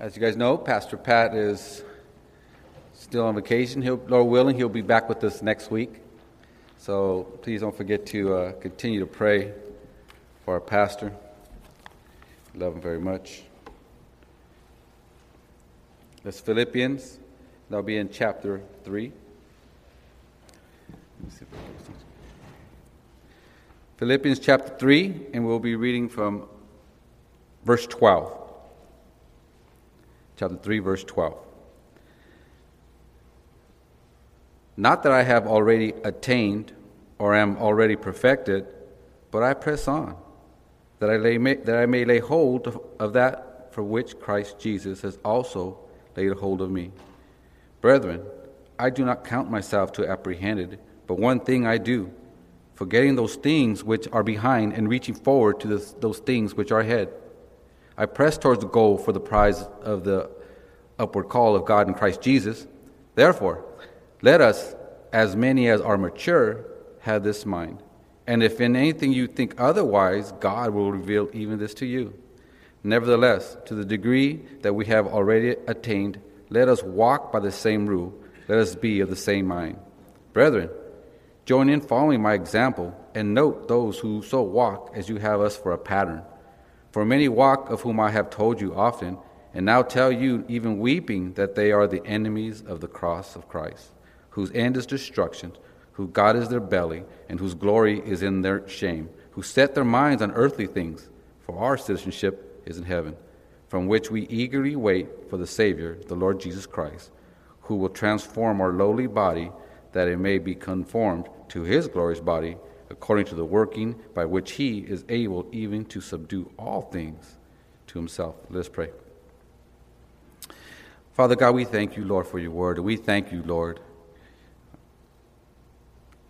As you guys know, Pastor Pat is still on vacation. He'll, Lord willing, he'll be back with us next week. So please don't forget to uh, continue to pray for our pastor. Love him very much. That's Philippians. That'll be in chapter 3. Philippians chapter 3, and we'll be reading from verse 12 chapter 3, verse 12. Not that I have already attained or am already perfected, but I press on, that I, lay, that I may lay hold of, of that for which Christ Jesus has also laid hold of me. Brethren, I do not count myself to apprehended, but one thing I do, forgetting those things which are behind and reaching forward to this, those things which are ahead. I press towards the goal for the prize of the upward call of God in Christ Jesus. Therefore, let us, as many as are mature, have this mind. And if in anything you think otherwise, God will reveal even this to you. Nevertheless, to the degree that we have already attained, let us walk by the same rule, let us be of the same mind. Brethren, join in following my example, and note those who so walk as you have us for a pattern. For many walk, of whom I have told you often, and now tell you, even weeping, that they are the enemies of the cross of Christ, whose end is destruction, whose God is their belly, and whose glory is in their shame, who set their minds on earthly things, for our citizenship is in heaven, from which we eagerly wait for the Savior, the Lord Jesus Christ, who will transform our lowly body that it may be conformed to his glorious body according to the working by which he is able even to subdue all things to himself. Let us pray. Father God, we thank you, Lord, for your word. We thank you, Lord.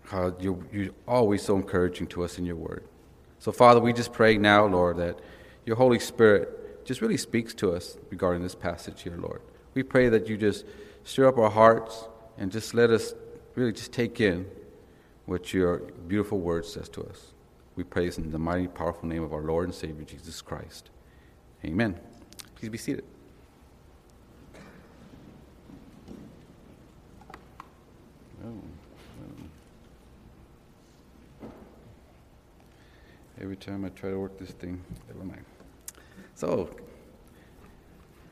How you're, you're always so encouraging to us in your word. So, Father, we just pray now, Lord, that your Holy Spirit just really speaks to us regarding this passage here, Lord. We pray that you just stir up our hearts and just let us really just take in what your beautiful word says to us. We praise in the mighty, powerful name of our Lord and Savior, Jesus Christ. Amen. Please be seated. Oh, Every time I try to work this thing, never mind. So,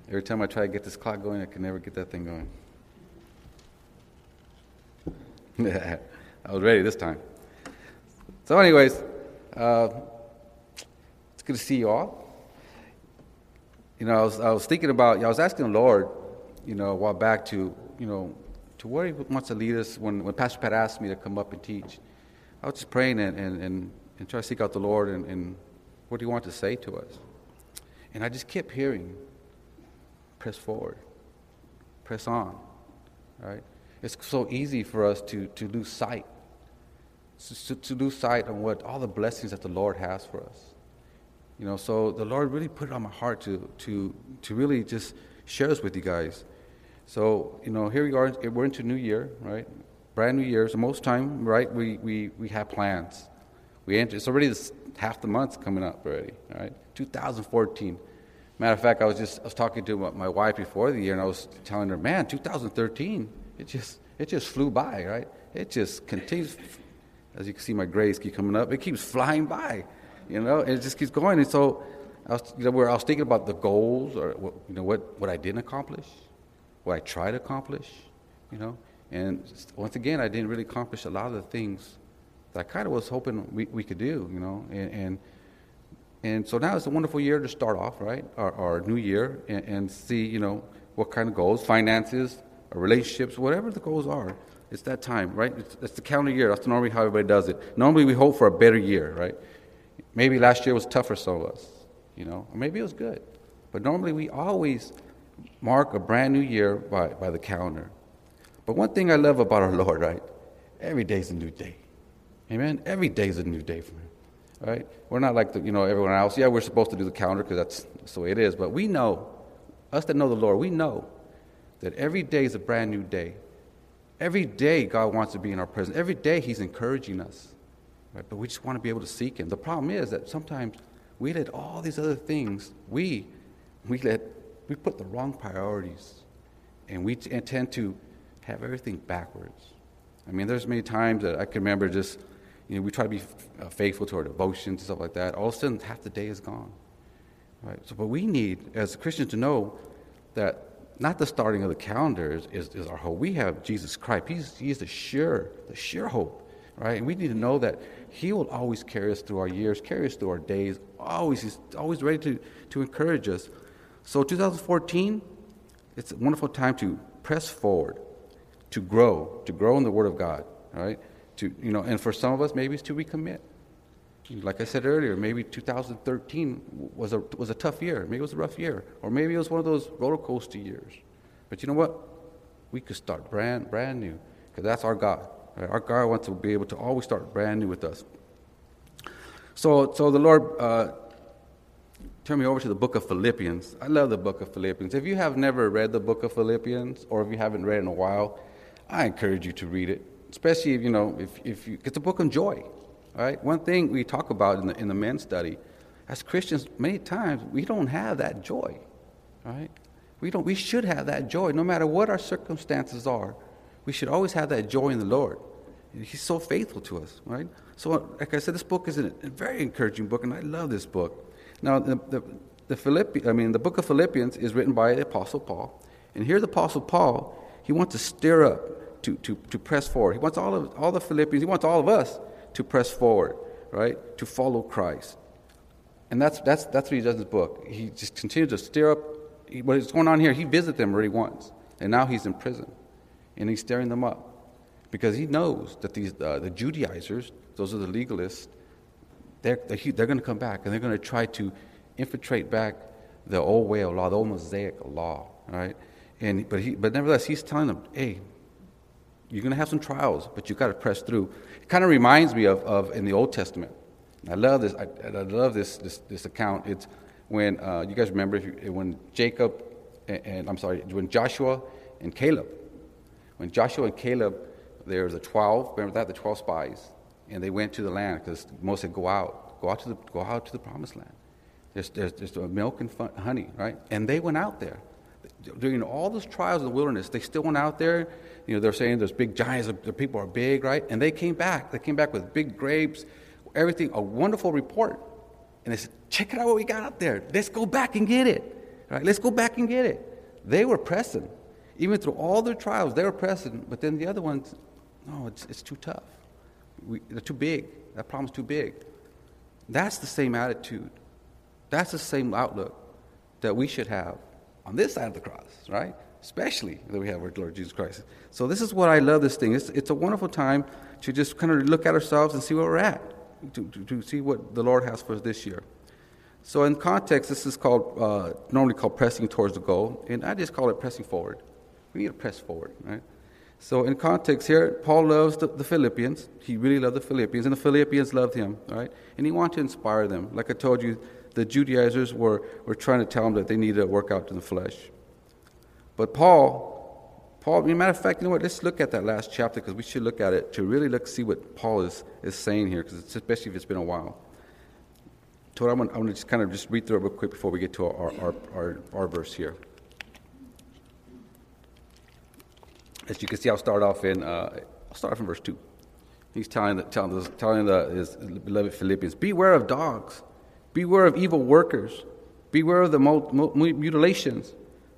every time I try to get this clock going, I can never get that thing going. I was ready this time. So, anyways, uh, it's good to see you all. You know, I was, I was thinking about, I was asking the Lord, you know, a while back to, you know, to where He wants to lead us. When, when Pastor Pat asked me to come up and teach, I was just praying and, and, and, and trying to seek out the Lord and, and what do you want to say to us? And I just kept hearing, press forward, press on, right? It's so easy for us to, to lose sight, to, to lose sight on what all the blessings that the Lord has for us. You know, so the Lord really put it on my heart to, to, to really just share this with you guys. So, you know, here we are, eh, we're into new year, right? Brand new year. So most time, right, we, we, we have plans. We enter, it's already this, half the month's coming up already, right? 2014. Matter of fact, I was just I was talking to my wife before the year, and I was telling her, man, 2013, it just it just flew by, right? It just continues. As you can see, my grays keep coming up. It keeps flying by, you know. And it just keeps going. And so, I was, you know, where I was thinking about the goals, or what, you know, what what I didn't accomplish, what I tried to accomplish, you know. And once again, I didn't really accomplish a lot of the things that I kind of was hoping we, we could do, you know. And, and and so now it's a wonderful year to start off, right? Our, our new year, and, and see, you know, what kind of goals, finances, relationships, whatever the goals are. It's that time, right? It's, it's, the calendar year. That's normally how everybody does it. Normally we hope for a better year, right? Maybe last year was tough for some of us, you know, or maybe it was good. But normally we always mark a brand new year by, by the calendar. But one thing I love about our Lord, right? Every day's a new day. Amen? Every day's a new day for Him, right? We're not like the, you know everyone else. Yeah, we're supposed to do the calendar because that's, that's the way it is. But we know, us that know the Lord, we know that every day is a brand new day. Every day, God wants to be in our presence. Every day, He's encouraging us. Right? But we just want to be able to seek Him. The problem is that sometimes we let all these other things, we, we let we put the wrong priorities, and we t- tend to have everything backwards. I mean, there's many times that I can remember just, you know, we try to be f- uh, faithful to our devotions and stuff like that. All of a sudden, half the day is gone. Right? So, but we need, as Christians, to know that not the starting of the calendar is, is, is, our hope. We have Jesus Christ. He's, he's the sure, the sure hope, right? And we need to know that He will always carry us through our years, carry us through our days. Always, He's always ready to, to encourage us. So 2014, it's a wonderful time to press forward, to grow, to grow in the Word of God, right? To, you know, and for some of us, maybe it's to recommit. Like I said earlier, maybe 2013 was a, was a tough year. Maybe it was a rough year. Or maybe it was one of those roller coaster years. But you know what? We could start brand, brand new because that's our God. Right? Our God wants to be able to always start brand new with us. So, so the Lord uh, turned me over to the book of Philippians. I love the book of Philippians. If you have never read the book of Philippians or if you haven't read in a while, I encourage you to read it, especially if you know if, if you, it's a book on joy. Right? One thing we talk about in the, in the men's study, as Christians, many times we don't have that joy. Right? We, don't, we should have that joy no matter what our circumstances are. We should always have that joy in the Lord. He's so faithful to us, right? So, like I said, this book is a, very encouraging book, and I love this book. Now, the, the, the Philippi, I mean, the book of Philippians is written by the Apostle Paul. And here, the Apostle Paul, he wants to stir up, to, to, to press forward. He wants all of all the Philippians, he wants all of us to press forward, right? To follow Christ. And that's, that's, that's what he does in his book. He just continues to stir up he, what is going on here. He visited them already once, and now he's in prison. And he's stirring them up because he knows that these, uh, the Judaizers, those are the legalists, they're, they're, they're going to come back and they're going to try to infiltrate back the old way of law, the old Mosaic law, right? And, but, he, but nevertheless, he's telling them, hey, you're going to have some trials, but you've got to press through. It kind of reminds me of, of in the Old Testament. I love this. I, I love this, this, this account. It's when uh, you guys remember you, when Jacob and, and, I'm sorry, when Joshua and Caleb, when Joshua and Caleb, there was the twelve. Remember that the twelve spies, and they went to the land because Moses said, "Go out, go out to the go out to the promised land." There's there's, there's milk and fun, honey, right? And they went out there during all those trials in the wilderness. They still went out there you know, they're saying there's big giants, the people are big, right? And they came back. They came back with big grapes, everything, a wonderful report. And they said, check it out what we got up there. Let's go back and get it. Right? Let's go back and get it. They were pressing. Even through all their trials, they were pressing. But then the other ones, no, it's, it's too tough. We, they're too big. That problem's too big. That's the same attitude. That's the same outlook that we should have on this side of the cross, right? Especially that we have our Lord Jesus Christ. So this is what I love this thing. It's, it's a wonderful time to just kind of look at ourselves and see where we're at, to, to, to see what the Lord has for us this year. So in context, this is called uh, normally called pressing towards the goal, and I just call it pressing forward. We need to press forward, right? So in context here, Paul loves the, the, Philippians. He really loved the Philippians, and the Philippians loved him, right? And he wanted to inspire them. Like I told you, the Judaizers were, were trying to tell him that they needed to work out in the flesh. But Paul, Paul, as a matter of fact, you know what? Let's look at that last chapter because we should look at it to really look see what Paul is, is saying here, because especially if it's been a while. So I'm going to just kind of just read through it real quick before we get to our, our, our, our verse here. As you can see, I'll start off in uh, I'll start off in verse two. He's telling the, telling, the, telling the, his beloved Philippians, "Beware of dogs, beware of evil workers, beware of the mutilations."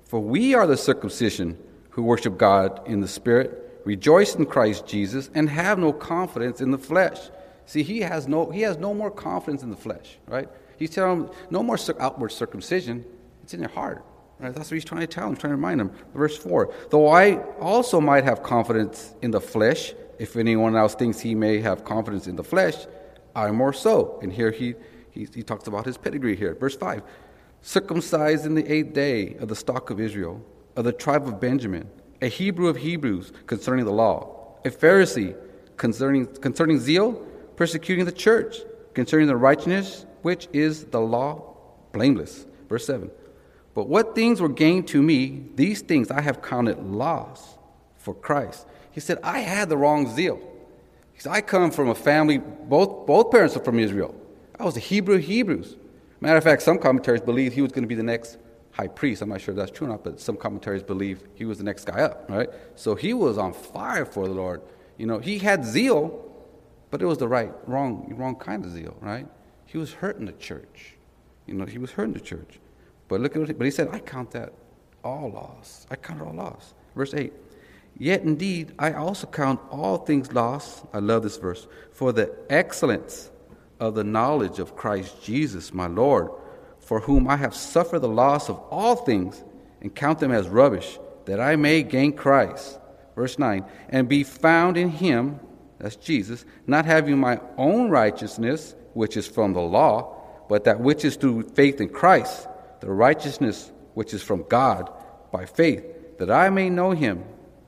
For we are the circumcision who worship God in the Spirit, rejoice in Christ Jesus, and have no confidence in the flesh. See, he has no, he has no more confidence in the flesh, right? He's telling them, no more outward circumcision. It's in your heart. Right? That's what he's trying to tell them, trying to remind them. Verse 4 Though I also might have confidence in the flesh, if anyone else thinks he may have confidence in the flesh, I more so. And here he, he, he talks about his pedigree here. Verse 5 circumcised in the eighth day of the stock of Israel, of the tribe of Benjamin, a Hebrew of Hebrews concerning the law, a Pharisee concerning, concerning zeal, persecuting the church, concerning the righteousness which is the law, blameless. Verse 7. But what things were gained to me, these things I have counted loss for Christ. He said, I had the wrong zeal. He said, I come from a family, both, both parents are from Israel. I was a Hebrew Hebrews. Matter of fact, some commentaries believe he was going to be the next high priest. I'm not sure if that's true or not, but some commentaries believe he was the next guy up, right? So he was on fire for the Lord. You know, he had zeal, but it was the right, wrong, wrong kind of zeal, right? He was hurting the church. You know, he was hurting the church. But look at what he, but he said, I count that all loss. I count it all loss. Verse 8. Yet indeed, I also count all things lost. I love this verse. For the excellence of the knowledge of Christ Jesus, my Lord, for whom I have suffered the loss of all things and count them as rubbish, that I may gain Christ. Verse 9. And be found in him, that's Jesus, not having my own righteousness, which is from the law, but that which is through faith in Christ, the righteousness which is from God by faith, that I may know him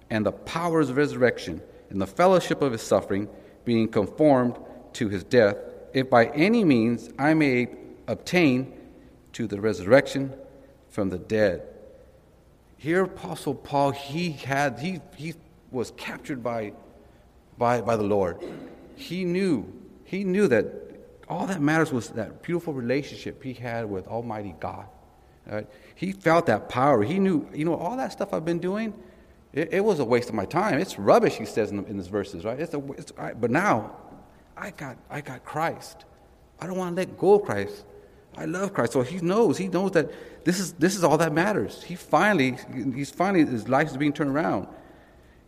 and the powers of resurrection and the fellowship of his suffering, being conformed to his death, if by any means I may obtain to the resurrection from the dead. Here, Apostle Paul, he had he he was captured by by by the Lord. He knew he knew that all that matters was that beautiful relationship he had with Almighty God. Right? He felt that power. He knew, you know, all that stuff I've been doing, it, it was a waste of my time. It's rubbish, he says in, in his verses, right? It's a, it's, I, but now, I got, I got Christ. I don't want to let go of Christ. I love Christ. So he knows, he knows that this is, this is all that matters. He finally, he's finally, his life is being turned around.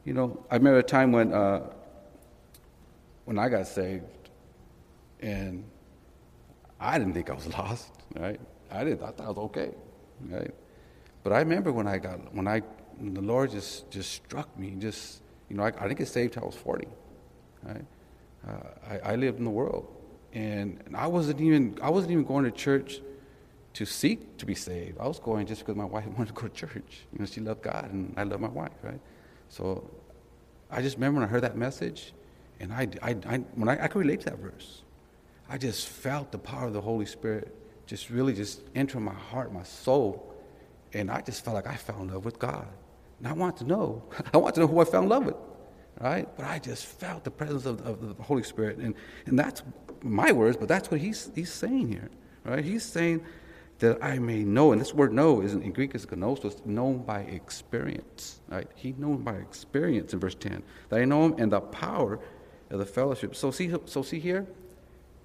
You know, I remember a time when, uh, when I got saved, and I didn't think I was lost, right? I didn't, I thought I was okay, right? But I remember when I got, when I the Lord just, just struck me. Just, you know, I, I didn't get saved till I was 40. Right? Uh, I, I lived in the world. And, I wasn't even I wasn't even going to church to seek to be saved. I was going just because my wife wanted to go to church. You know, she loved God and I love my wife, right? So I just remember when I heard that message, and I, I, I when I, I could relate to that verse. I just felt the power of the Holy Spirit just really just enter my heart, my soul, and I just felt like I fell in love with God. And I want to know. I want to know who I fell in love with. Right? But I just felt the presence of, of the Holy Spirit. And, and that's my words, but that's what he's, he's saying here. Right? He's saying that I may know. And this word know isn't in Greek is gnosis, known by experience. Right? He known by experience in verse 10. That I know him and the power of the fellowship. So see, so see here,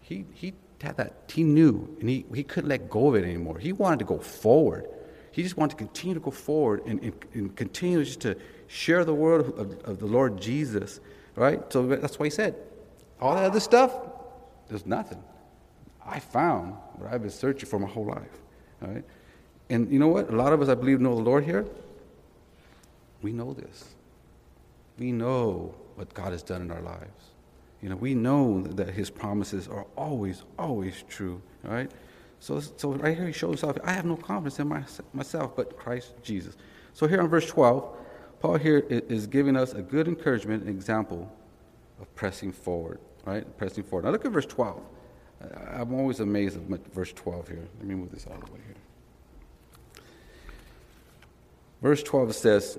he, he had that, he knew, and he, he couldn't let go of it anymore. He wanted to go forward. He just wanted to continue to go forward and, and, and continue just to share the word of, of, the Lord Jesus, right? So that's why he said, all that other stuff, there's nothing. I found what I've been searching for my whole life, right? And you know what? A lot of us, I believe, know the Lord here. We know this. We know what God has done in our lives. You know, we know that His promises are always, always true, right? So, so right here he shows himself, I have no confidence in my, myself but Christ Jesus. So here in verse 12, Paul here is giving us a good encouragement, an example of pressing forward, right? Pressing forward. Now look at verse 12. I'm always amazed at verse 12 here. Let me move this out of the way here. Verse 12 says,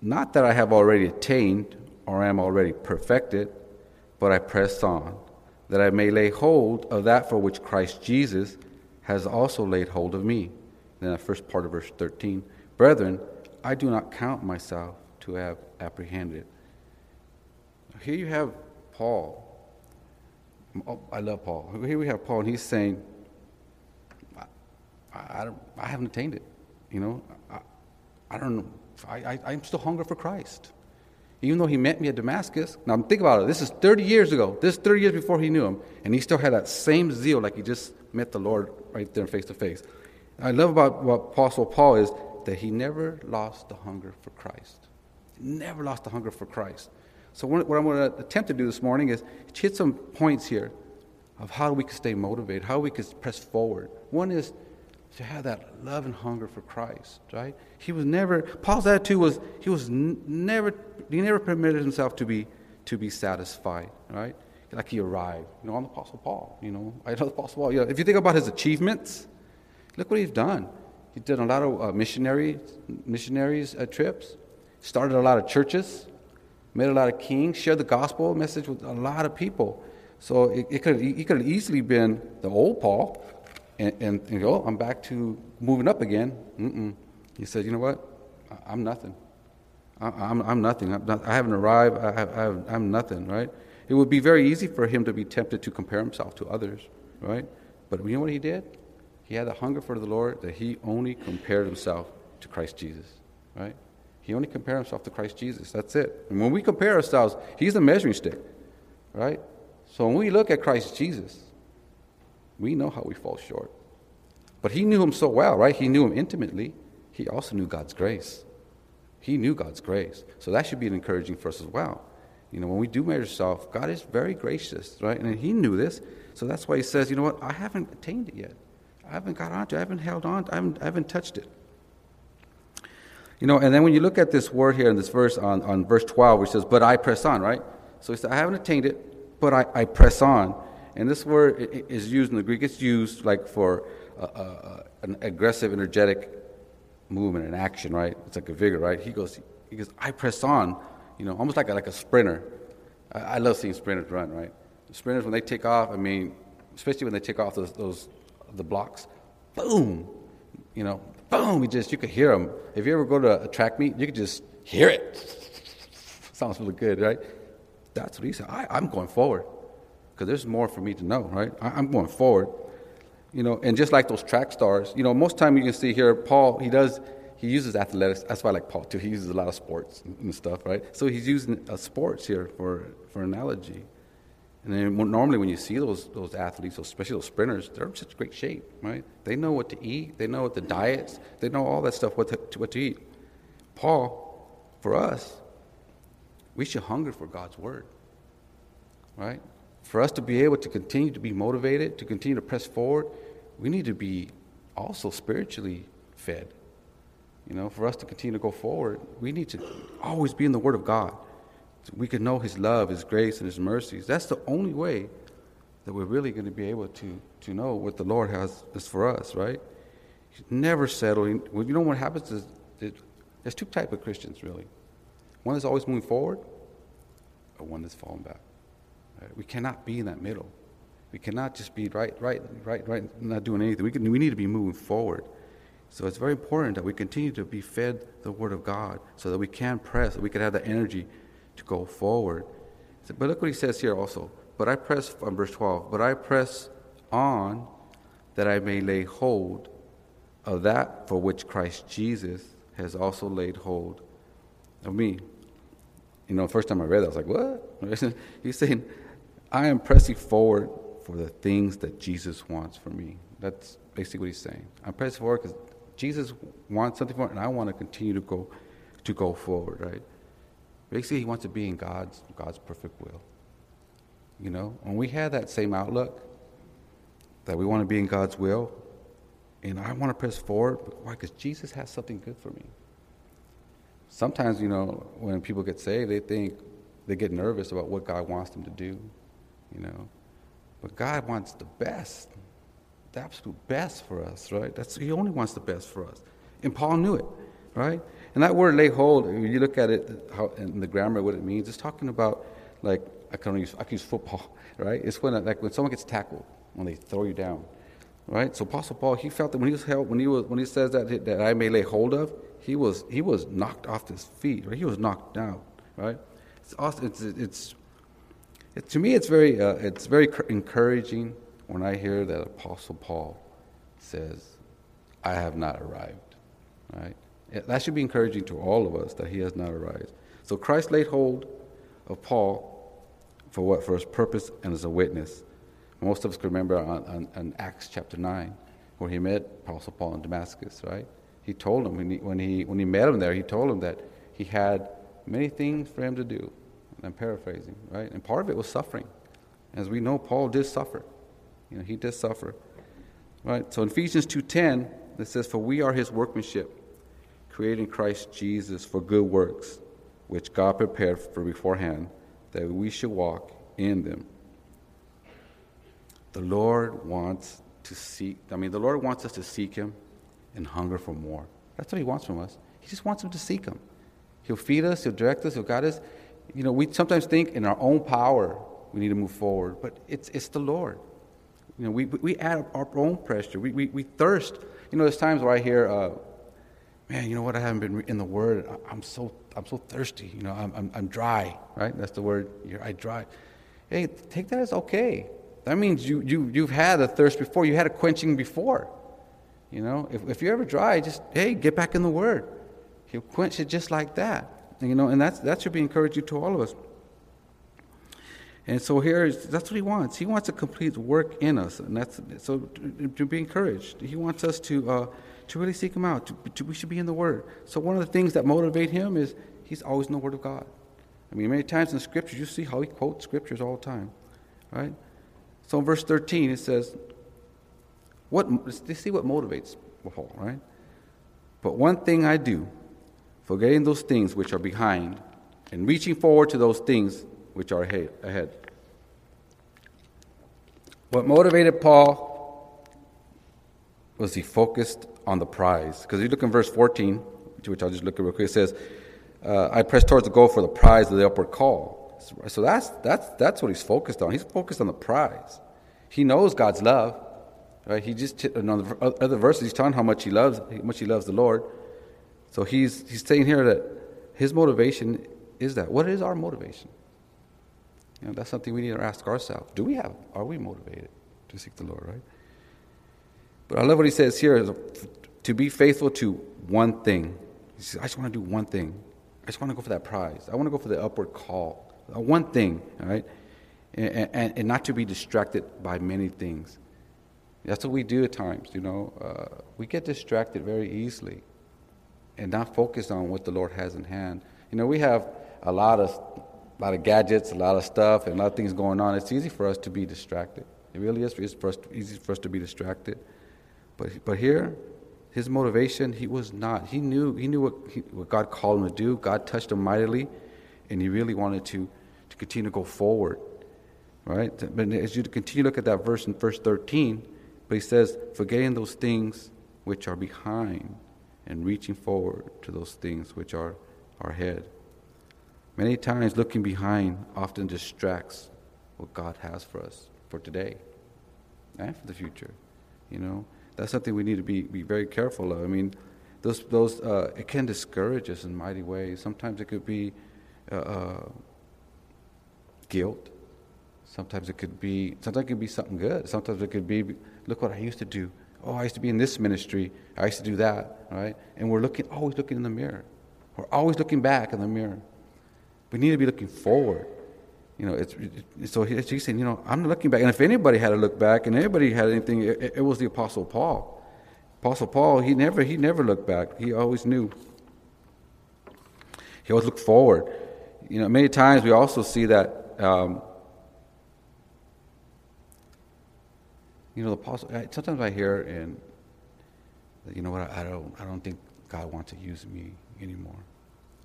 Not that I have already attained or am already perfected, but I press on that I may lay hold of that for which Christ Jesus has also laid hold of me. Then the first part of verse 13 Brethren, I do not count myself to have apprehended. Here you have Paul. Oh, I love Paul. Here we have Paul, and he's saying, I, I, I haven't attained it. You know, I, I don't know. I, I, I'm still hungry for Christ even though he met me at Damascus. Now, think about it. This is 30 years ago. This is 30 years before he knew him. And he still had that same zeal like he just met the Lord right there face to face. I love about what Apostle Paul is that he never lost the hunger for Christ. Never lost the hunger for Christ. So, what I'm going to attempt to do this morning is hit some points here of how we can stay motivated, how we can press forward. One is to have that love and hunger for Christ, right? He was never, Paul's attitude was, he was never, he never permitted himself to be, to be satisfied, right? Like he arrived. You know, I'm the Apostle Paul, you know. I know the Apostle Paul. You know, if you think about his achievements, look what he's done. He did a lot of uh, missionary, missionaries uh, trips, started a lot of churches, made a lot of kings, shared the gospel message with a lot of people. So it, it could, he could have easily been the old Paul, and, and, go, oh, I'm back to moving up again. Mm-mm. He said, you know what? I'm nothing. I'm, I'm nothing. I'm not, I haven't arrived. I I have, I'm nothing, right? It would be very easy for him to be tempted to compare himself to others, right? But you know what he did? He had a hunger for the Lord that he only compared himself to Christ Jesus, right? He only compared himself to Christ Jesus. That's it. And when we compare ourselves, he's the measuring stick, right? So when we look at Christ Jesus, we know how we fall short. But he knew him so well, right? He knew him intimately. He also knew God's grace. He knew God's grace. So that should be an encouraging for us as well. You know, when we do measure self, God is very gracious, right? And he knew this. So that's why he says, you know what? I haven't attained it yet. I haven't got onto. I haven't held on. I haven't, I haven't touched it. You know, and then when you look at this word here in this verse on, on verse 12, which says, but I press on, right? So he said, I haven't attained it, but I, I press on. And this word is used in the Greek. It's used like for uh, uh, an aggressive, energetic movement and action, right? It's like a vigor, right? He goes, he goes, I press on, you know, almost like a, like a sprinter. I, I love seeing sprinters run, right? Sprinters, when they take off, I mean, especially when they take off those, those the blocks, boom, you know, boom, We just, you could hear them. If you ever go to a track meet, you could just hear it. Sounds really good, right? That's what he said. I, I'm going forward because there's more for me to know, right? I, I'm going forward. You know, and just like those track stars, you know, most time you can see here, Paul, he does, he uses athletics. That's why I like Paul too. He uses a lot of sports and stuff, right? So he's using uh, sports here for, for analogy. And then normally when you see those, those athletes, especially those sprinters, they're in such great shape, right? They know what to eat. They know what the diets. They know all that stuff, what to, what to eat. Paul, for us, we should hunger for God's word, right? For us to be able to continue to be motivated, to continue to press forward, we need to be also spiritually fed. You know, for us to continue to go forward, we need to always be in the Word of God we can know His love, His grace, and His mercies. That's the only way that we're really going to be able to, to know what the Lord has is for us, right? Never settle. You know what happens is there's two type of Christians really. One is always moving forward, or one that's falling back. Right? We cannot be in that middle. We cannot just be right, right, right, right, not doing anything. We, can, we need to be moving forward. So it's very important that we continue to be fed the Word of God so that we can press, that we can have the energy to go forward. But look what he says here also. But I press, on verse 12, but I press on that I may lay hold of that for which Christ Jesus has also laid hold of me. You know, first time I read that, I was like, what? He's saying, I am pressing forward for the things that Jesus wants for me. That's basically what he's saying. I'm pressing forward because Jesus wants something for me, and I want to continue to go to go forward, right? Basically, he wants to be in God's, God's perfect will. You know, when we have that same outlook, that we want to be in God's will, and I want to press forward, why? Because Jesus has something good for me. Sometimes, you know, when people get saved, they think they get nervous about what God wants them to do, you know. But God wants the best, the absolute best for us, right? That's He only wants the best for us. And Paul knew it, right? And that word lay hold, when you look at it how, in the grammar, what it means, it's talking about like I can use I can use football, right? It's when like when someone gets tackled, when they throw you down, right? So Apostle Paul, he felt that when he was held, when he was when he says that that I may lay hold of, he was he was knocked off his feet, right? He was knocked down, right? It's awesome. It's it's it, to me, it's very uh, it's very encouraging when I hear that Apostle Paul says, "I have not arrived," right? That should be encouraging to all of us that he has not arrived. So Christ laid hold of Paul for what? For his purpose and as a witness. Most of us can remember on, on, on Acts chapter 9, where he met Apostle Paul in Damascus, right? He told him, when he, when, he, when he met him there, he told him that he had many things for him to do. And I'm paraphrasing, right? And part of it was suffering. As we know, Paul did suffer. You know, he did suffer. Right? So in Ephesians 2.10, it says, For we are his workmanship, created in Christ Jesus for good works, which God prepared for beforehand, that we should walk in them. The Lord wants to seek, I mean, the Lord wants us to seek Him and hunger for more. That's what He wants from us. He just wants us to seek Him. He'll feed us, He'll direct us, He'll guide us. You know, we sometimes think in our own power we need to move forward, but it's, it's the Lord. You know, we, we add our own pressure. We, we, we thirst. You know, there's times where I hear, uh, man, you know what? I haven't been in the Word. I'm so, I'm so thirsty. You know, I'm, I'm, I'm dry, right? That's the word. You're, I dry. Hey, take that as okay. That means you, you, you've had a thirst before. You had a quenching before. You know, if, if you're ever dry, just, hey, get back in the Word. He'll quench it just like that. You know, and that's, that should be encouraging to all of us. And so here, that's what he wants. He wants to complete work in us, and that's so to, to be encouraged. He wants us to uh, to really seek him out. To, to, we should be in the Word. So one of the things that motivate him is he's always in the Word of God. I mean, many times in the Scriptures, you see how he quotes Scriptures all the time, right? So in verse thirteen, it says, "What? Let's see what motivates Paul, right? But one thing I do, forgetting those things which are behind, and reaching forward to those things." which are ahead. What motivated Paul was he focused on the prize. Because you look in verse 14, which I'll just look at real quick, it says, uh, I press towards the goal for the prize of the upward call. So that's, that's, that's what he's focused on. He's focused on the prize. He knows God's love. Right? He just, in other verses, he's telling how much he loves, how much he loves the Lord. So he's, he's saying here that his motivation is that. What is our motivation? You know, that's something we need to ask ourselves. Do we have, are we motivated to seek the Lord, right? But I love what he says here to be faithful to one thing. He says, I just want to do one thing. I just want to go for that prize. I want to go for the upward call. Uh, one thing, all right? And, and, and, not to be distracted by many things. That's what we do at times, you know. Uh, we get distracted very easily and not focused on what the Lord has in hand. You know, we have a lot of a lot of gadgets, a lot of stuff, and a lot of things going on, it's easy for us to be distracted. It really is it's for us, easy for us to be distracted. But, but here, his motivation, he was not. He knew, he knew what, he, what God called him to do. God touched him mightily, and he really wanted to, to continue to go forward. Right? But as you continue to look at that verse in verse 13, but he says, forgetting those things which are behind and reaching forward to those things which are, ahead. Many times, looking behind often distracts what God has for us for today and for the future. You know, that's something we need to be, be very careful of. I mean, those, those, uh, it can discourage us in mighty ways. Sometimes it could be uh, uh, guilt. Sometimes it could be, sometimes it could be something good. Sometimes it could be, look what I used to do. Oh, I used to be in this ministry. I used to do that, right? And we're looking, always looking in the mirror. We're always looking back in the mirror. We need to be looking forward. You know, it's, so he's saying, you know, I'm looking back. And if anybody had to look back, and anybody had anything, it, it was the Apostle Paul. Apostle Paul, he never he never looked back. He always knew. He always looked forward. You know, many times we also see that. Um, you know, the apostle. Sometimes I hear, and you know what? I don't. I don't think God wants to use me anymore.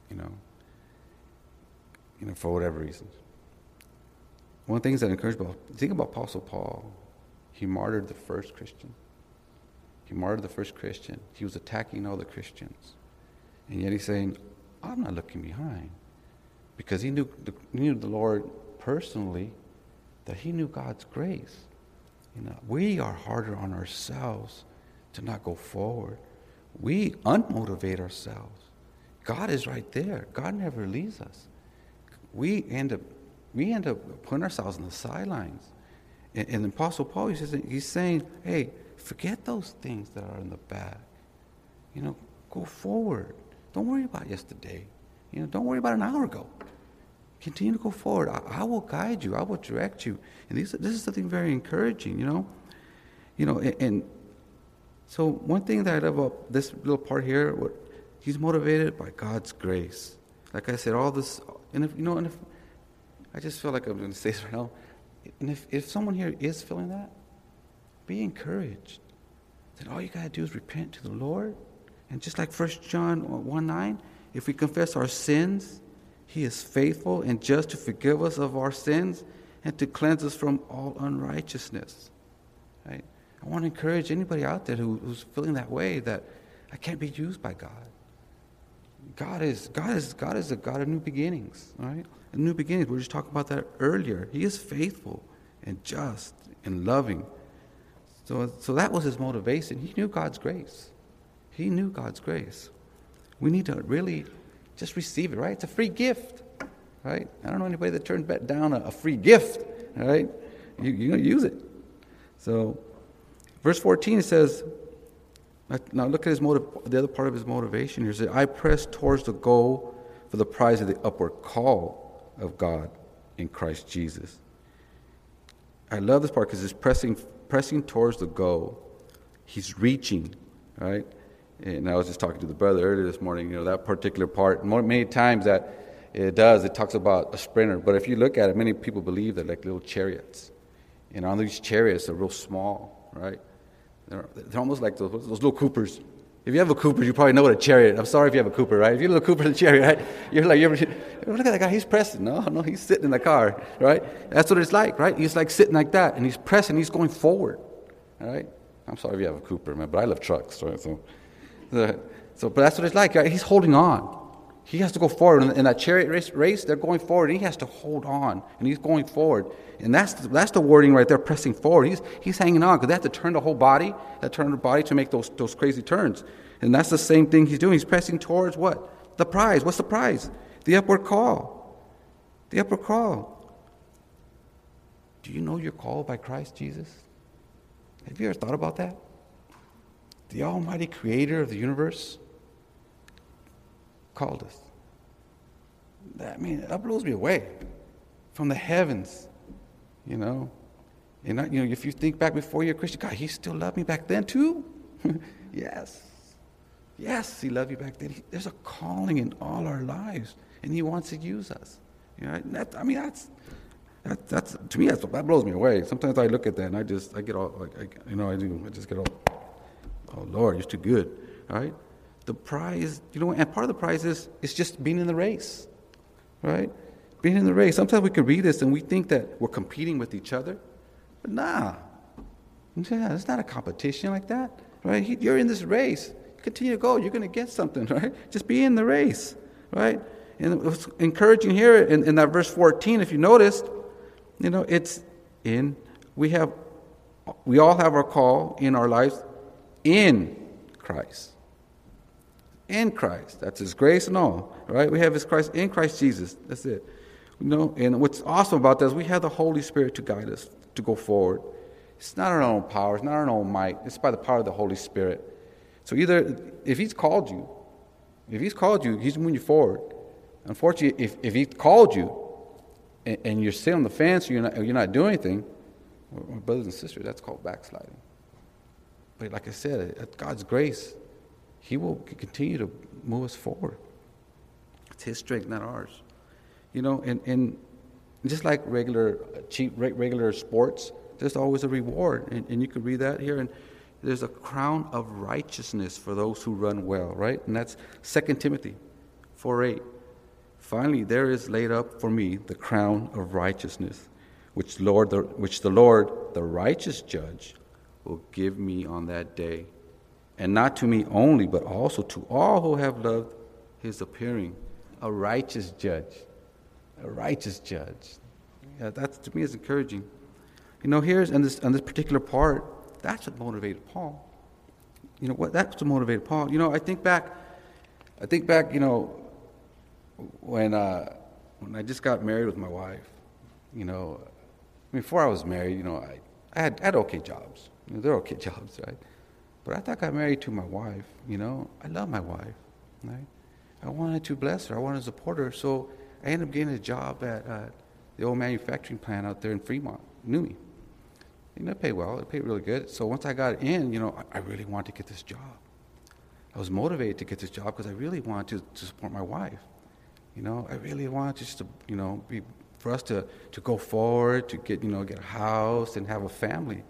You know, you know, for whatever reasons. One of the things that encouraged about, think about Apostle Paul. He martyred the first Christian. He martyred the first Christian. He was attacking all the Christians. And yet he's saying, I'm not looking behind. Because he knew the, he knew the Lord personally, that he knew God's grace. You know, we are harder on ourselves to not go forward. We unmotivate ourselves. God is right there. God never leaves us we end up we end up putting ourselves on the sidelines. And, and Apostle Paul he's, just, he's saying, hey, forget those things that are in the back. You know, go forward. Don't worry about yesterday. You know, don't worry about an hour ago. Continue to go forward. I, I will guide you. I will direct you. And this, this is something very encouraging, you know. You know, and, and so one thing that I love about this little part here, what, he's motivated by God's grace. Like I said, all this, and if, you know, and if, I just feel like I'm going to say this right now. And if, if someone here is feeling that, be encouraged. That all you got to do is repent to the Lord. And just like 1 John 1 9, if we confess our sins, he is faithful and just to forgive us of our sins and to cleanse us from all unrighteousness. Right? I want to encourage anybody out there who, who's feeling that way that I can't be used by God. God is God is God is a God of new beginnings, right? New beginnings. We were just talking about that earlier. He is faithful and just and loving So, so that was his motivation. He knew God's grace. He knew God's grace. We need to really just receive it, right? It's a free gift, right? I don't know anybody that turns down a, a free gift, right? You, you're going to use it. So, verse 14 it says, now look at his motive, the other part of his motivation here. It says, I press towards the goal for the prize of the upward call of God in Christ Jesus. I love this part because it's pressing, pressing towards the goal. He's reaching, right? And I was just talking to the brother earlier this morning, you know, that particular part. Many times that it does, it talks about a sprinter. But if you look at it, many people believe they're like little chariots. And on these chariots, they're real small, right? They're, they're almost like those, those little Coopers. If you have a Cooper, you probably know what a chariot. I'm sorry if you have a Cooper, right? If you have a Cooper in a chariot, right? You're like, you ever, oh, look at that guy, he's pressing. No, no, he's sitting in the car, right? That's what it's like, right? He's like sitting like that, and he's pressing, he's going forward, all right? I'm sorry if you have a Cooper, man, but I love trucks, right? So, so but that's what it's like, right? He's holding on. He has to go forward. In, in that chariot race, race, they're going forward, and he has to hold on, and he's going forward. And that's the, that's the wording right there, pressing forward. He's, he's hanging on because they have to turn the whole body, that turn the body to make those, those crazy turns. And that's the same thing he's doing. He's pressing towards what? The prize. What's the prize? The upward call. The upward call. Do you know you're called by Christ Jesus? Have you ever thought about that? The Almighty Creator of the universe called us. I mean, that blows me away from the heavens. You know, and I, you know, if you think back before you're a Christian, God, He still loved me back then too. yes, yes, He loved you back then. He, there's a calling in all our lives, and He wants to use us. You know, that, I mean, that's that, that's to me that's, that blows me away. Sometimes I look at that and I just I get all like I, you know I do I just get all oh Lord, you're too good, right? The prize, you know, and part of the prize is is just being in the race, right? being in the race. Sometimes we can read this and we think that we're competing with each other. But nah. Yeah, it's not a competition like that, right? You're in this race. Continue to go. You're going to get something, right? Just be in the race, right? And what's encouraging here in, in that verse 14, if you noticed, you know, it's in, we have, we all have our call in our lives in Christ. In Christ. That's His grace and all, right? We have His Christ in Christ Jesus. That's it. You know, and what's awesome about that is we have the Holy Spirit to guide us to go forward. It's not our own power, it's not our own might, it's by the power of the Holy Spirit. So either if He's called you, if He's called you, He's moving you forward. Unfortunately, if, if He called you and, and you're sitting on the fence, you're not, you're not doing anything, brothers and sisters, that's called backsliding. But like I said, God's grace, He will continue to move us forward. It's His strength, not ours. You know, and, and just like regular cheap regular sports, there's always a reward, and, and you can read that here. And there's a crown of righteousness for those who run well, right? And that's 2 Timothy 4 8. Finally, there is laid up for me the crown of righteousness, which, Lord, the, which the Lord, the righteous judge, will give me on that day. And not to me only, but also to all who have loved his appearing, a righteous judge a righteous judge. Yeah, that to me is encouraging. You know, here's on this on this particular part, that's what motivated Paul. You know what? That's what motivated Paul. You know, I think back, I think back. You know, when uh, when I just got married with my wife. You know, before I was married, you know, I, I had I had okay jobs. You know, they're okay jobs, right? But I thought I got married to my wife. You know, I love my wife, right? I wanted to bless her. I wanted to support her. So I ended up getting a job at uh, the old manufacturing plant out there in Fremont. You know, it paid well. It paid really good. So once I got in, you know, I, I really wanted to get this job. I was motivated to get this job because I really wanted to, to support my wife. You know, I really wanted just to, you know, be, for us to, to go forward, to get, you know, get a house and have a family.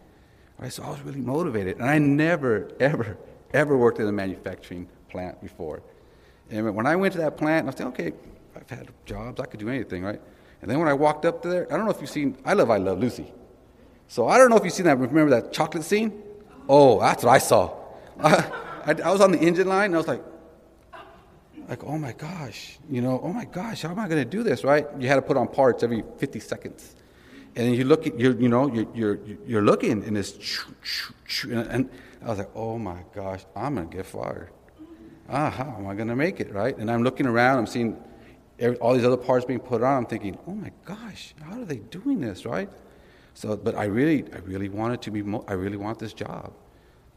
So I was really motivated. And I never, ever, ever worked in a manufacturing plant before. And when I went to that plant, I was thinking, okay, I've had jobs, I could do anything, right? And then when I walked up there, I don't know if you've seen, I love I Love Lucy. So I don't know if you've seen that, remember that chocolate scene? Oh, that's what I saw. I, I, I was on the engine line, and I was like, like, oh my gosh, you know, oh my gosh, how am I going to do this, right? You had to put on parts every 50 seconds. And you look, at, you're, you know, you're, you're, you're looking, and it's, and I was like, oh my gosh, I'm to get fired. Ah, how am I to make it, right? And I'm looking around, I'm seeing every, all these other parts being put on. I'm thinking, oh my gosh, how are they doing this, right? So, but I really, I really wanted to be, I really want this job.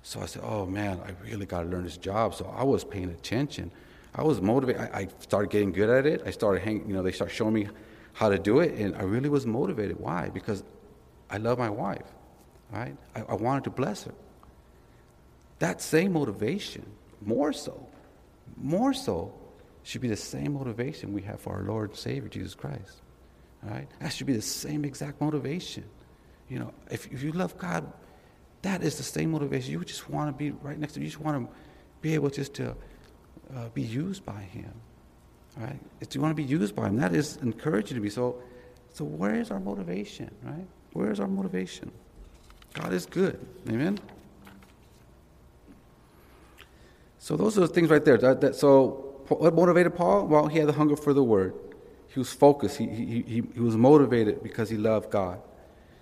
So I said, oh man, I really got to learn this job. So I was paying attention. I was motivated. I, I started getting good at it. I started hanging, you know, they started showing me how to do it, and I really was motivated. Why? Because I love my wife, right? I, I wanted to bless her. That same motivation, more so, more so, should be the same motivation we have for our Lord and Savior, Jesus Christ. Right? That should be the same exact motivation. You know, if, if you love God, that is the same motivation. You just want to be right next to him. You just want to be able just to uh, be used by him. Right? If you want to be used by him, that is encouraging to be. So, so where is our motivation, right? Where is our motivation? God is good. Amen? So those are the things right there. That, that, so what motivated Paul? Well, he had the hunger for the word. He was focused. He, he, he, he was motivated because he loved God.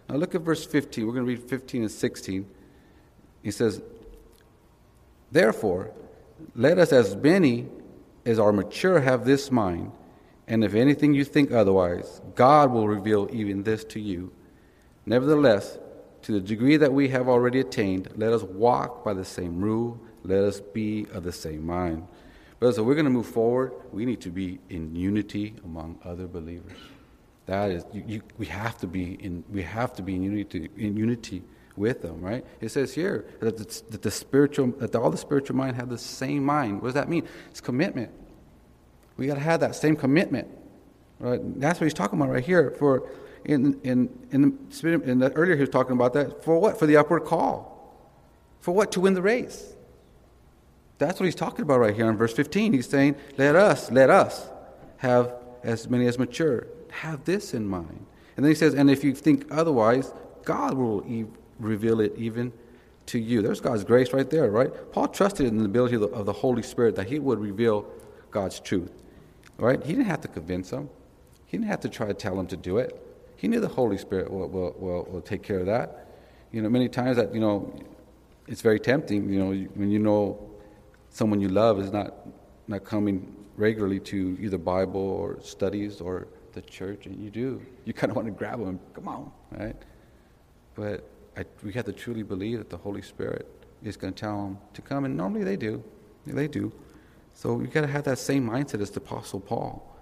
Now look at verse 15. We're going to read 15 and 16. He says, Therefore, let us as many as are mature have this mind, and if anything you think otherwise, God will reveal even this to you. Nevertheless, to the degree that we have already attained, let us walk by the same rule, let us be of the same mind. But so we're going to move forward. We need to be in unity among other believers. That is, you, you, we have to be in. We have to be in unity. In unity with them, right? It says here that, the, that the spiritual, that all the spiritual mind have the same mind. What does that mean? It's commitment. We got to have that same commitment, right? That's what he's talking about right here. For in in in the, in the earlier he was talking about that for what? For the upward call. For what? To win the race. That's what he's talking about right here in verse 15. He's saying, Let us, let us have as many as mature. Have this in mind. And then he says, And if you think otherwise, God will reveal it even to you. There's God's grace right there, right? Paul trusted in the ability of the, of the Holy Spirit that he would reveal God's truth, right? He didn't have to convince him, he didn't have to try to tell him to do it. He knew the Holy Spirit will, will, will, will take care of that. You know, many times that, you know, it's very tempting, you know, when you know someone you love is not, not coming regularly to either Bible or studies or the church, and you do. You kind of want to grab them, come on, right? But I, we have to truly believe that the Holy Spirit is going to tell them to come, and normally they do. They do. So we got to have that same mindset as the Apostle Paul.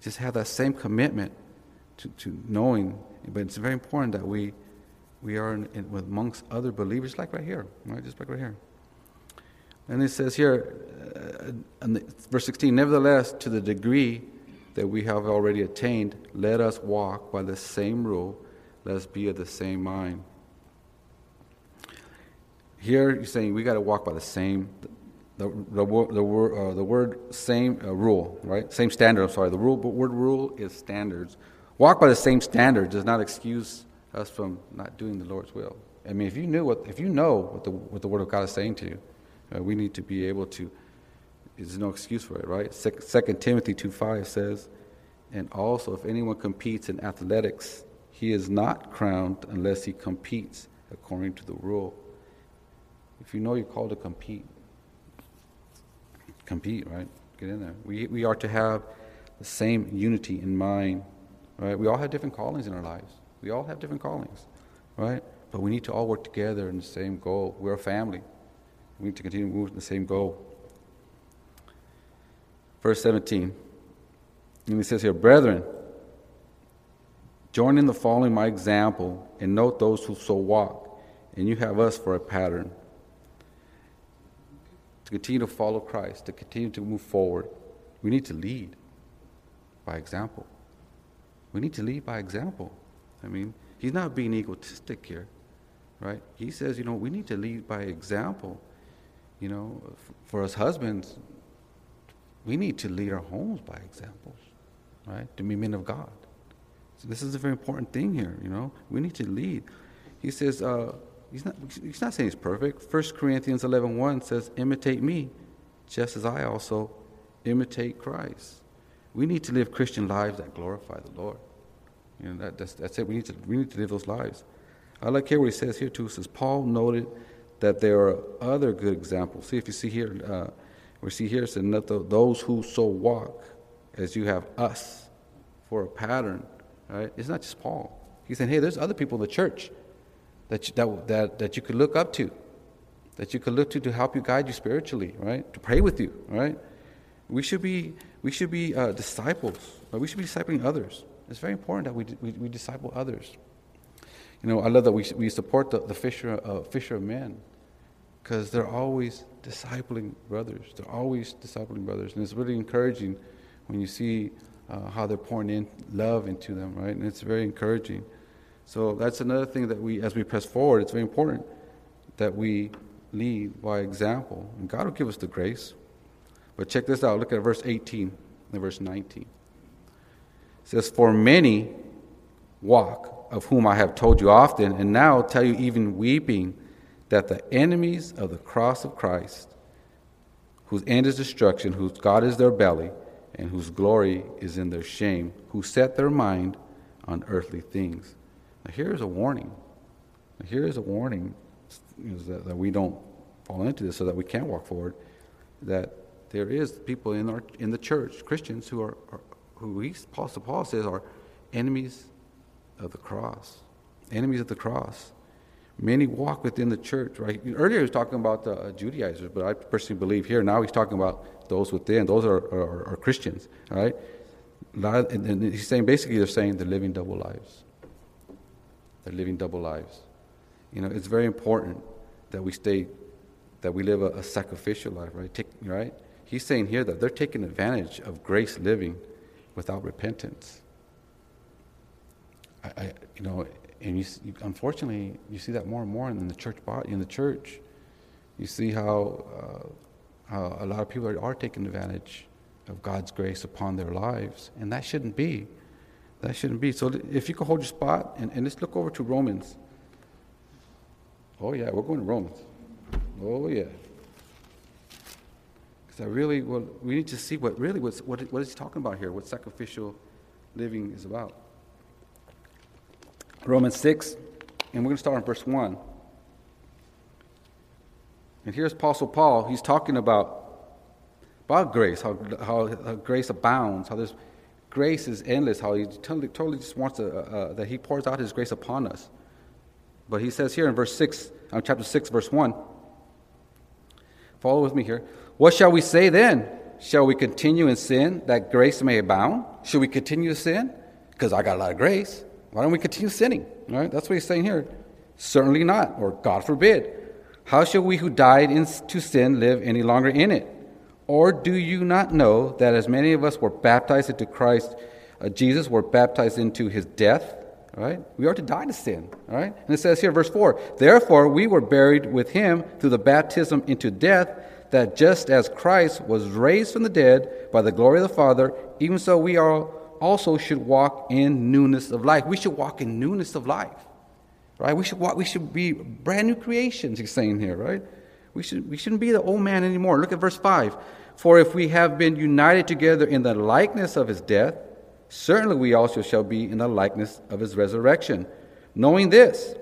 Just have that same commitment to, to knowing. But it's very important that we we are in, in, amongst other believers, like right here, right? Just like right here. And it says here, uh, the, verse 16, nevertheless, to the degree that we have already attained, let us walk by the same rule, let us be of the same mind. Here, you're saying we got to walk by the same, the, the, the, word, uh, the word same uh, rule, right? Same standard, I'm sorry. The rule, but word rule is standards. Walk by the same standard does not excuse us from not doing the Lord's will. I mean, if you knew what, if you know what the, what the Word of God is saying to you, uh, we need to be able to, there's no excuse for it, right? Second Timothy 2 5 says, and also if anyone competes in athletics, he is not crowned unless he competes according to the rule. If you know you're called to compete, compete, right? Get in there. We, we are to have the same unity in mind, right? We all have different callings in our lives. We all have different callings, right? But we need to all work together in the same goal. We're a family. We need to continue in the same goal. Verse 17. And he says here, Brethren, join in the following my example and note those who so walk, and you have us for a pattern. To continue to follow Christ, to continue to move forward, we need to lead by example. We need to lead by example. I mean, he's not being egotistic here, right? He says, you know, we need to lead by example. You know, for us husbands, we need to lead our homes by examples, right? To be men of God. So this is a very important thing here, you know. We need to lead. He says, uh, he's, not, he's not saying he's perfect. 1 Corinthians 11 1 says, imitate me, just as I also imitate Christ. We need to live Christian lives that glorify the Lord. You know, that, that's, that's it. We need, to, we need to live those lives. I like here what he says here too. It says, Paul noted that there are other good examples. See if you see here, uh, we see here, it says, those who so walk as you have us for a pattern, right? It's not just Paul. He's saying, hey, there's other people in the church that you, that, that, that you could look up to, that you could look to to help you guide you spiritually, right? To pray with you, right? We should be, we should be uh, disciples, right? We should be discipling others. It's very important that we, we, we disciple others. You know, I love that we, we support the, the fisher, uh, fisher of men because they're always discipling brothers. They're always discipling brothers. And it's really encouraging when you see uh, how they're pouring in love into them, right? And it's very encouraging. So that's another thing that we, as we press forward, it's very important that we lead by example. And God will give us the grace. But check this out. Look at verse 18 and verse 19. It says, For many walk, of whom I have told you often, and now tell you even weeping, that the enemies of the cross of Christ, whose end is destruction, whose God is their belly, and whose glory is in their shame, who set their mind on earthly things. Now, here is a warning. Now, here is a warning that, that we don't fall into this so that we can't walk forward. That there is people in, our, in the church, Christians, who are, are who he, Apostle Paul says are enemies of the cross. Enemies of the cross. Many walk within the church, right? Earlier he was talking about the uh, Judaizers, but I personally believe here now he's talking about those within. Those are, are, are Christians, right? And he's saying basically they're saying they're living double lives. They're living double lives. You know, it's very important that we stay, that we live a, a sacrificial life, right? Take, right? He's saying here that they're taking advantage of grace living without repentance. I, I you know, and you, you, unfortunately, you see that more and more in the church body, in the church. You see how, uh, how a lot of people are, are taking advantage of God's grace upon their lives, and that shouldn't be. That shouldn't be. So if you could hold your spot and, and let's look over to Romans. Oh, yeah, we're going to Romans. Oh, yeah. Because I really, well, we need to see what really, what's, what, what is he talking about here, what sacrificial living is about. Romans 6, and we're going to start on verse 1. And here's Apostle Paul. He's talking about, about grace, how, how, how grace abounds, how there's grace is endless, how he totally, totally just wants to, uh, uh, that he pours out his grace upon us. But he says here in verse 6, uh, chapter 6, verse 1, follow with me here. What shall we say then? Shall we continue in sin that grace may abound? Should we continue to sin? Because I got a lot of grace. Why don't we continue sinning? All right, that's what he's saying here. Certainly not, or God forbid. How shall we who died into sin live any longer in it? Or do you not know that as many of us were baptized into Christ uh, Jesus, were baptized into his death? Right? We are to die to sin. Right? And it says here, verse 4 Therefore, we were buried with him through the baptism into death, that just as Christ was raised from the dead by the glory of the Father, even so we are also should walk in newness of life. We should walk in newness of life. Right? We should walk, we should be brand new creations, he's saying here, right? We, should, we shouldn't be the old man anymore. Look at verse 5. For if we have been united together in the likeness of his death, certainly we also shall be in the likeness of his resurrection. Knowing this,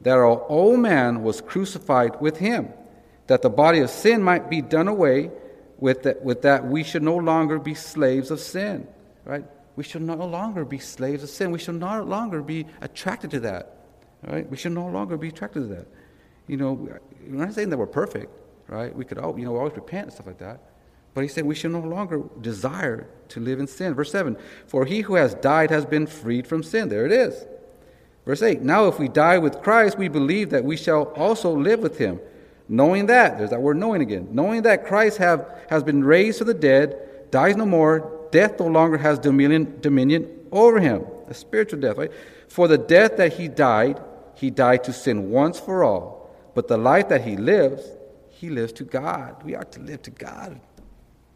that our old man was crucified with him, that the body of sin might be done away, with that, with that we should no longer be slaves of sin. Right? We should no longer be slaves of sin. We should no longer be attracted to that. Right? We should no longer be attracted to that. You know, we're not saying that we're perfect, right? We could all, you know, always repent and stuff like that. But he said we should no longer desire to live in sin. Verse 7 For he who has died has been freed from sin. There it is. Verse 8 Now, if we die with Christ, we believe that we shall also live with him. Knowing that, there's that word knowing again, knowing that Christ have, has been raised to the dead, dies no more, death no longer has dominion, dominion over him. A spiritual death, right? For the death that he died, he died to sin once for all but the life that he lives, he lives to God. We are to live to God,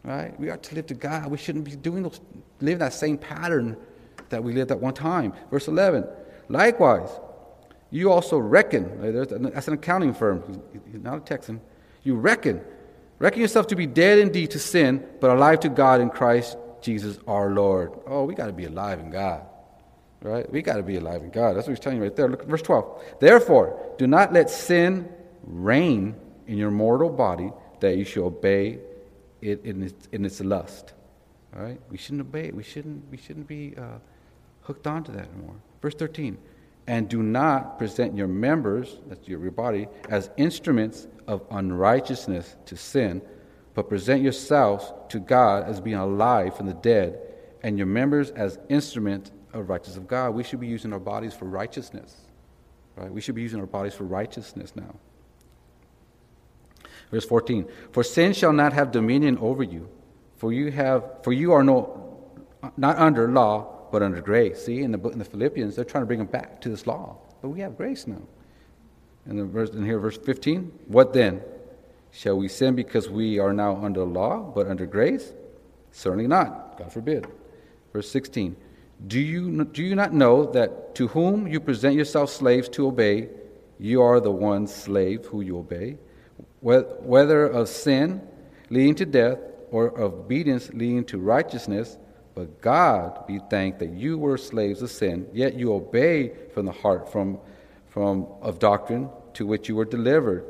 right? We are to live to God. We shouldn't be doing those, living that same pattern that we lived at one time. Verse 11. Likewise, you also reckon, that's an accounting firm, he's not a Texan. You reckon, reckon yourself to be dead indeed to sin, but alive to God in Christ Jesus our Lord. Oh, we got to be alive in God. Right? We got to be alive in God. That's what he's telling you right there. Look at verse 12. Therefore, do not let sin reign in your mortal body that you should obey it in its, in its lust. All right? We shouldn't obey it. We shouldn't, we shouldn't be uh, hooked onto that anymore. Verse 13. And do not present your members, that's your, your body, as instruments of unrighteousness to sin, but present yourselves to God as being alive from the dead, and your members as instruments of righteousness of God. We should be using our bodies for righteousness. Right? We should be using our bodies for righteousness now. Verse 14. For sin shall not have dominion over you, for you have for you are no not under law, but under grace. See, in the in the Philippians, they're trying to bring them back to this law. But we have grace now. And the verse in here, verse 15, what then? Shall we sin because we are now under law, but under grace? Certainly not. God forbid. Verse 16. Do you, do you not know that to whom you present yourselves slaves to obey, you are the one slave who you obey? Whether of sin leading to death or of obedience leading to righteousness, but God be thanked that you were slaves of sin, yet you obey from the heart from, from of doctrine to which you were delivered,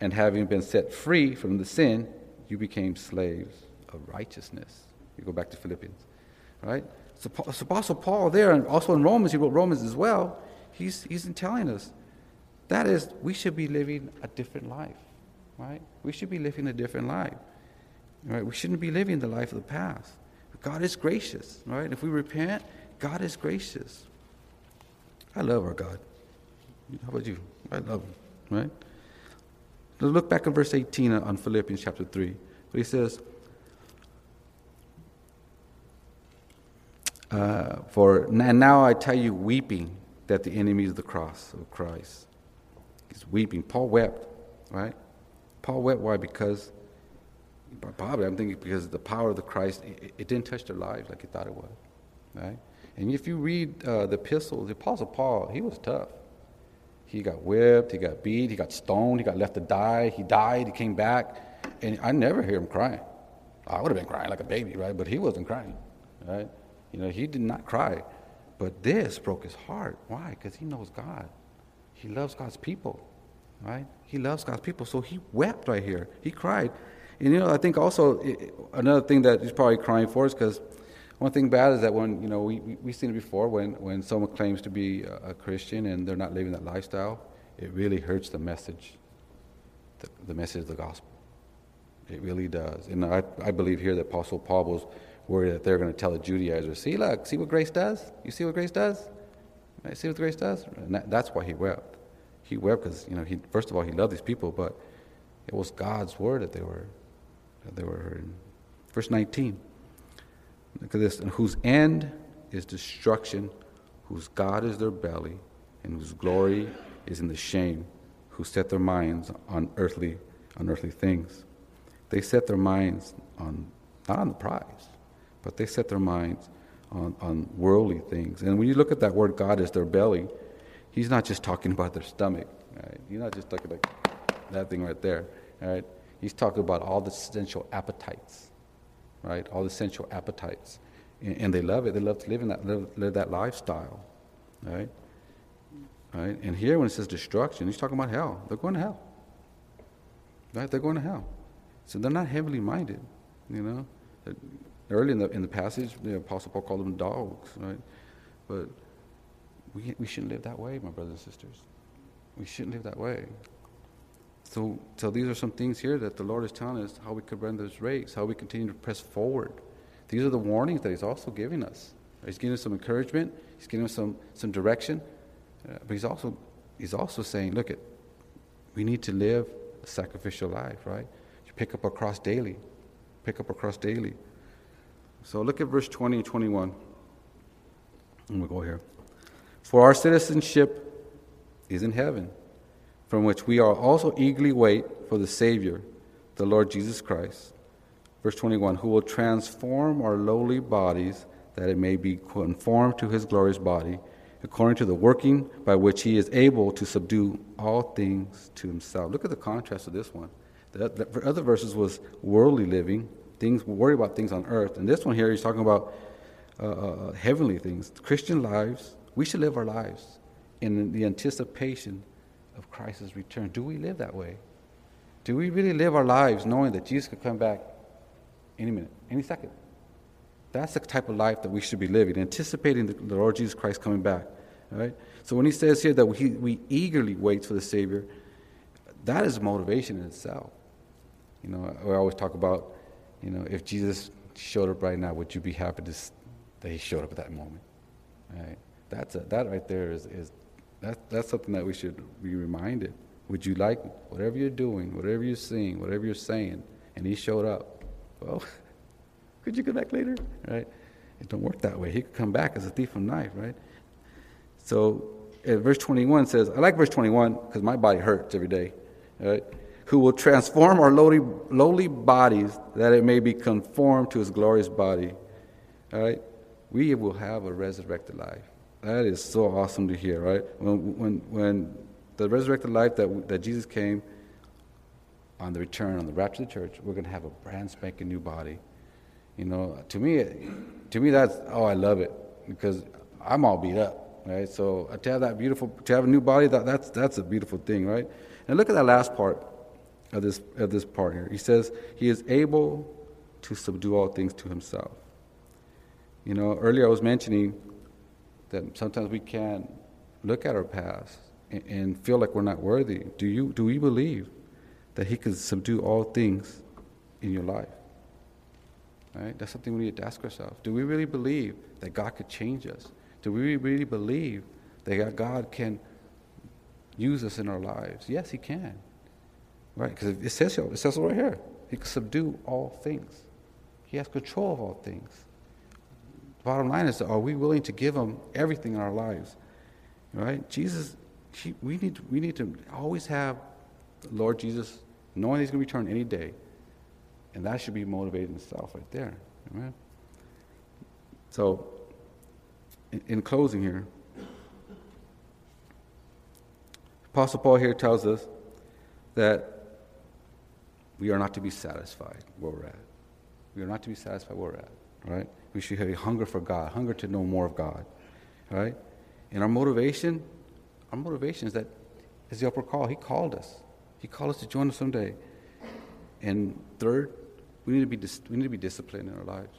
and having been set free from the sin, you became slaves of righteousness. You go back to Philippians, right? So Apostle Paul there, and also in Romans, he wrote Romans as well. He's, he's telling us that is, we should be living a different life, right? We should be living a different life, right? We shouldn't be living the life of the past. God is gracious, right? If we repent, God is gracious. I love our God. How about you? I love him, right? Let's look back at verse 18 on Philippians chapter 3. But he says, uh, For and now I tell you, weeping, that the enemy is the cross of Christ. He's weeping. Paul wept, right? Paul wept. Why? Because probably I'm thinking because the power of the Christ, it, it didn't touch their lives like he thought it would, right? And if you read uh, the epistles, the Apostle Paul, he was tough. He got whipped, he got beat, he got stoned, he got left to die, he died, he came back, and I never hear him crying. I would have been crying like a baby, right? But he wasn't crying, right? You know, he did not cry. But this broke his heart. Why? Because he knows God. He loves God's people, right? He loves God's people. So he wept right here. He cried. And you know, I think also another thing that he's probably crying for is because one thing bad is that when you know we we have seen it before when when someone claims to be a, Christian and they're not living that lifestyle, it really hurts the message, the, the message of the gospel. It really does. And I I believe here that Apostle Paul was worried that they're going to tell the Judaizers, see look, see what grace does. You see what grace does. See what grace does. And that, that's why he wept. He wept because you know he first of all he loved these people, but it was God's word that they were that they were hurting. Verse 19. Look at this. And whose end is destruction, whose God is their belly, and whose glory is in the shame, who set their minds on earthly, on earthly things. They set their minds on not on the prize, but they set their minds on, on worldly things. And when you look at that word God is their belly, he's not just talking about their stomach. Right? He's not just talking like that thing right there. Right? He's talking about all the sensual appetites, right? All the sensual appetites. And, and they love it. They love to live in that, live, live that lifestyle, right? Right? And here, when it says destruction, he's talking about hell. They're going to hell. Right? They're going to hell. So they're not heavily minded, you know. Early in the, in the passage, the Apostle Paul called them dogs, right? But we, we shouldn't live that way, my brothers and sisters. We shouldn't live that way. So, so these are some things here that the Lord is telling us how we could run this race, how we continue to press forward. These are the warnings that He's also giving us. He's giving us some encouragement. He's giving us some, some direction. Uh, but He's also, he's also saying, look, at, we need to live a sacrificial life, right? You pick up a cross daily. Pick up a cross daily. So look at verse 20 and 21. And we'll go here. For our citizenship is in heaven from which we are also eagerly wait for the Savior, the Lord Jesus Christ. Verse 21 Who will transform our lowly bodies that it may be conformed to his glorious body, according to the working by which he is able to subdue all things to himself. Look at the contrast of this one. The, the other verses was worldly living, things worry about things on earth, and this one here he's talking about uh, uh, uh heavenly things. Christian lives we should live our lives in the anticipation of Christ's return. Do we live that way? Do we really live our lives knowing that Jesus could come back any minute, any second? That's the type of life that we should be living, anticipating the, Lord Jesus Christ coming back. Right? So when he says here that we, we eagerly wait for the Savior, that is motivation in itself. You know, I always talk about, you know, if Jesus showed up right now, would you be happy to, that he showed up at that moment? Right? That's a, that right there is, is that, that's something that we should be reminded. Would you like whatever you're doing, whatever you're seeing, whatever you're saying, and he showed up? Well, could you come back later? Right? It don't work that way. He could come back as a thief from knife, right? So uh, verse 21 says, I like verse 21 because my body hurts every day. Right? Who will transform our lowly, lowly bodies that it may be conformed to his glorious body. All right? We will have a resurrected life. That is so awesome to hear, right? When, when, when the resurrected life that, that Jesus came on the return, on the rapture of the church, we're going to have a brand spanking new body. You know, to me, to me, that's, oh, I love it because I'm all beat up, right? So uh, to have that beautiful, to have a new body, that, that's, that's a beautiful thing, right? And look at that last part of this, of this part here. He says, He is able to subdue all things to Himself. You know, earlier I was mentioning that sometimes we can't look at our past and, and feel like we're not worthy. Do you do we believe that He can subdue all things in your life? Right? That's something we need to ask ourselves. Do we really believe that God could change us? Do we really believe that God can use us in our lives? Yes, He can. Right? Because it says so. It says right here. He can subdue all things. He has control of all things. Bottom line is, are we willing to give Him everything in our lives? Right? Jesus, he, we, need, we need to always have Lord Jesus knowing He's going to return any day. And that should be motivating itself right there. Amen? So, in, in closing here, Apostle Paul here tells us that we are not to be satisfied where we're at. We are not to be satisfied where we're at, right? We should have a hunger for God, hunger to know more of God, right? And our motivation, our motivation is that is the upper call. He called us. He called us to join us someday. And third, we need to be dis- we need to be disciplined in our lives,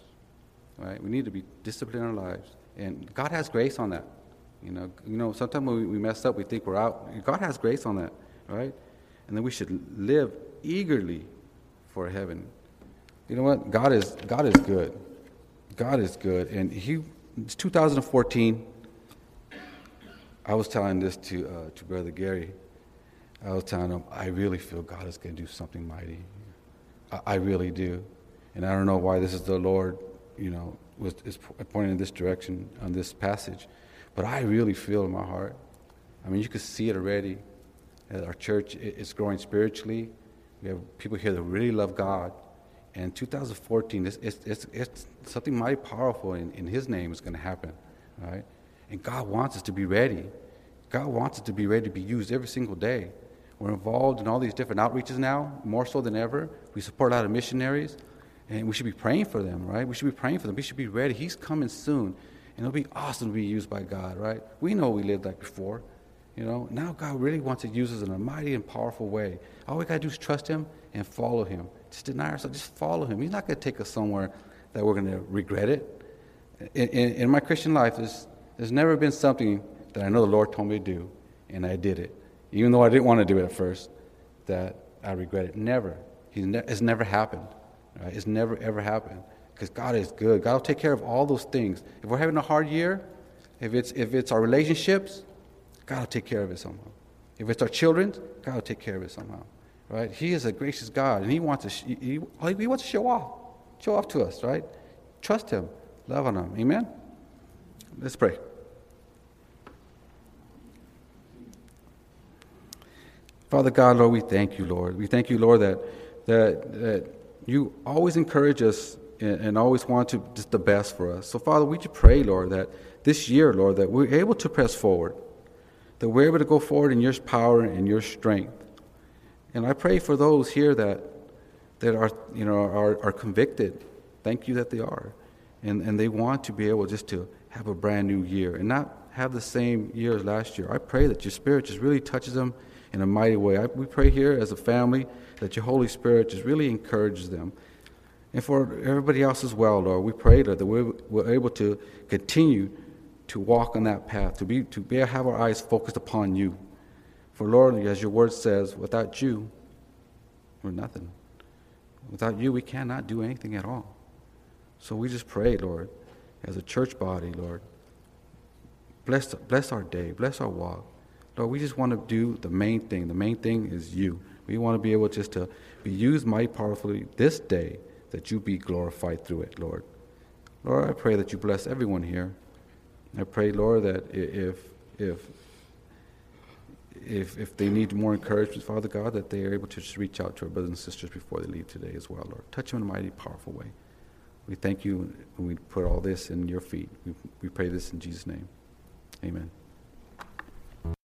right? We need to be disciplined in our lives, and God has grace on that. You know, you know. Sometimes when we, we mess up, we think we're out. God has grace on that, right? And then we should live eagerly for heaven. You know what? God is God is good. God is good. And he, it's 2014. I was telling this to, uh, to Brother Gary. I was telling him, I really feel God is going to do something mighty. I, I, really do. And I don't know why this is the Lord, you know, was, is pointing in this direction on this passage. But I really feel in my heart. I mean, you can see it already. Our church is growing spiritually. We have people here that really love God. And 2014, it's, it's, it's, it's something mighty powerful in, in His name is going to happen, right? And God wants us to be ready. God wants us to be ready to be used every single day. We're involved in all these different outreaches now, more so than ever. We support a lot of missionaries, and we should be praying for them, right? We should be praying for them. We should be ready. He's coming soon, and it'll be awesome to be used by God, right? We know we lived like before. You know, now God really wants to use us in a mighty and powerful way. All we got to do is trust Him and follow Him. Just deny ourselves, just follow Him. He's not going to take us somewhere that we're going to regret it. In, in, in, my Christian life, there's, there's never been something that I know the Lord told me to do, and I did it. Even though I didn't want to do it at first, that I regret it. Never. He's ne- it's never happened. Right? It's never, ever happened. Because God is good. God will take care of all those things. If we're having a hard year, if it's, if it's our relationships, God will take care of it somehow. If it's our children, God will take care of it somehow. Right? He is a gracious God, and He wants to, sh- he, he wants to show off. Show off to us, right? Trust Him. Love on Him. Amen? Let's pray. Father God, Lord, we thank you, Lord. We thank you, Lord, that, that, that you always encourage us and, and always want to just the best for us. So, Father, we just pray, Lord, that this year, Lord, that we're able to press forward, that we're able to go forward in your power and your strength. And I pray for those here that, that are, you know, are, are convicted. Thank you that they are. And, and they want to be able just to have a brand new year and not have the same year as last year. I pray that your Spirit just really touches them in a mighty way. I, we pray here as a family that your Holy Spirit just really encourages them. And for everybody else as well, Lord, we pray that we're, we're able to continue to walk on that path, to be to be have our eyes focused upon you. For Lord, as your word says, without you, we're nothing. Without you, we cannot do anything at all. So we just pray, Lord, as a church body, Lord, bless, bless our day, bless our walk. Lord, we just want to do the main thing. The main thing is you. We want to be able just to be used mighty powerfully this day that you be glorified through it, Lord. Lord, I pray that you bless everyone here. I pray, Lord, that if if if if they need more encouragement, Father God, that they are able to just reach out to our brothers and sisters before they leave today as well, Lord. Touch them in a mighty, powerful way. We thank you and we put all this in your feet. We, we pray this in Jesus' name. Amen.